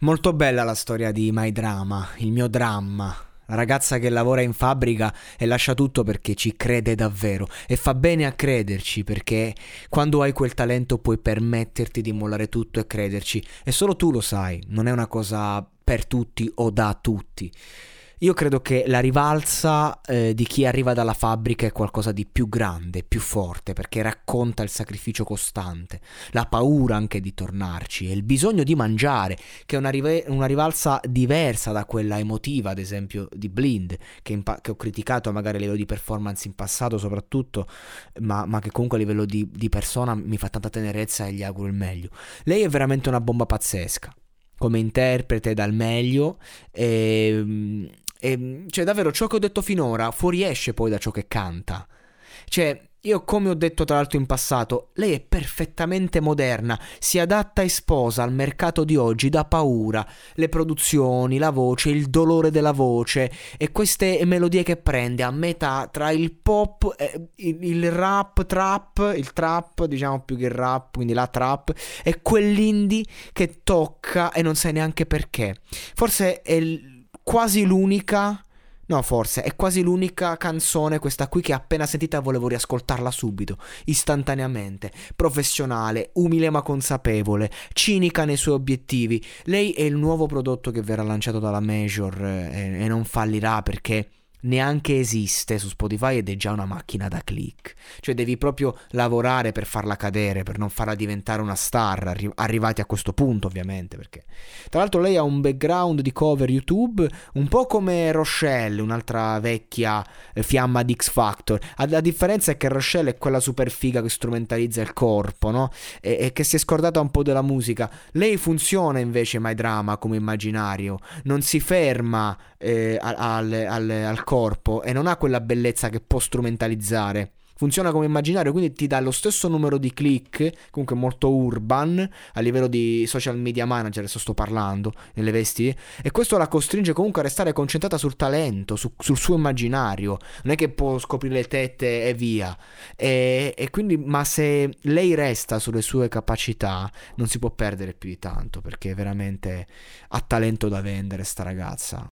Molto bella la storia di My Drama, il mio dramma. La ragazza che lavora in fabbrica e lascia tutto perché ci crede davvero e fa bene a crederci perché quando hai quel talento puoi permetterti di mollare tutto e crederci e solo tu lo sai, non è una cosa per tutti o da tutti. Io credo che la rivalsa eh, di chi arriva dalla fabbrica è qualcosa di più grande, più forte, perché racconta il sacrificio costante, la paura anche di tornarci e il bisogno di mangiare, che è una, rive- una rivalsa diversa da quella emotiva, ad esempio, di Blind, che, impa- che, ho criticato magari a livello di performance in passato soprattutto, ma, ma che comunque a livello di, di persona mi fa tanta tenerezza e gli auguro il meglio. Lei è veramente una bomba pazzesca come interprete dal meglio e, e, ehm, cioè, davvero, ciò che ho detto finora fuoriesce poi da ciò che canta. Cioè, io come ho detto tra l'altro in passato, lei è perfettamente moderna, si adatta e sposa al mercato di oggi da paura, le produzioni, la voce, il dolore della voce e queste melodie che prende a metà tra il pop, eh, il, il, rap, trap, il trap diciamo più che il rap, quindi la trap, e quell'indie che tocca e non sai neanche perché. Forse è... Il, quasi l'unica. No, forse è quasi l'unica canzone questa qui che appena sentita volevo riascoltarla subito, istantaneamente. Professionale, umile ma consapevole, cinica nei suoi obiettivi. Lei è il nuovo prodotto che verrà lanciato dalla Major eh, e non fallirà perché neanche esiste su Spotify ed è già una macchina da click. Cioè devi proprio lavorare per farla cadere, per non farla diventare una star, arri- arrivati a questo punto ovviamente, perché tra l'altro lei ha un background di cover YouTube un po' come Rochelle, un'altra vecchia eh, fiamma di X Factor. La differenza è che Rochelle è quella super figa che strumentalizza il corpo, no? E, e che si è scordata un po' della musica. Lei funziona invece My Drama come immaginario, non si ferma eh, al, al, al, al corpo e non ha quella bellezza che può strumentalizzare. Funziona come immaginario, quindi ti dà lo stesso numero di click, comunque molto urban, a livello di social media manager, adesso sto parlando, nelle vesti, e questo la costringe comunque a restare concentrata sul talento, su, sul suo immaginario, non è che può scoprire le tette e via, e, e quindi, ma se lei resta sulle sue capacità, non si può perdere più di tanto, perché veramente ha talento da vendere sta ragazza,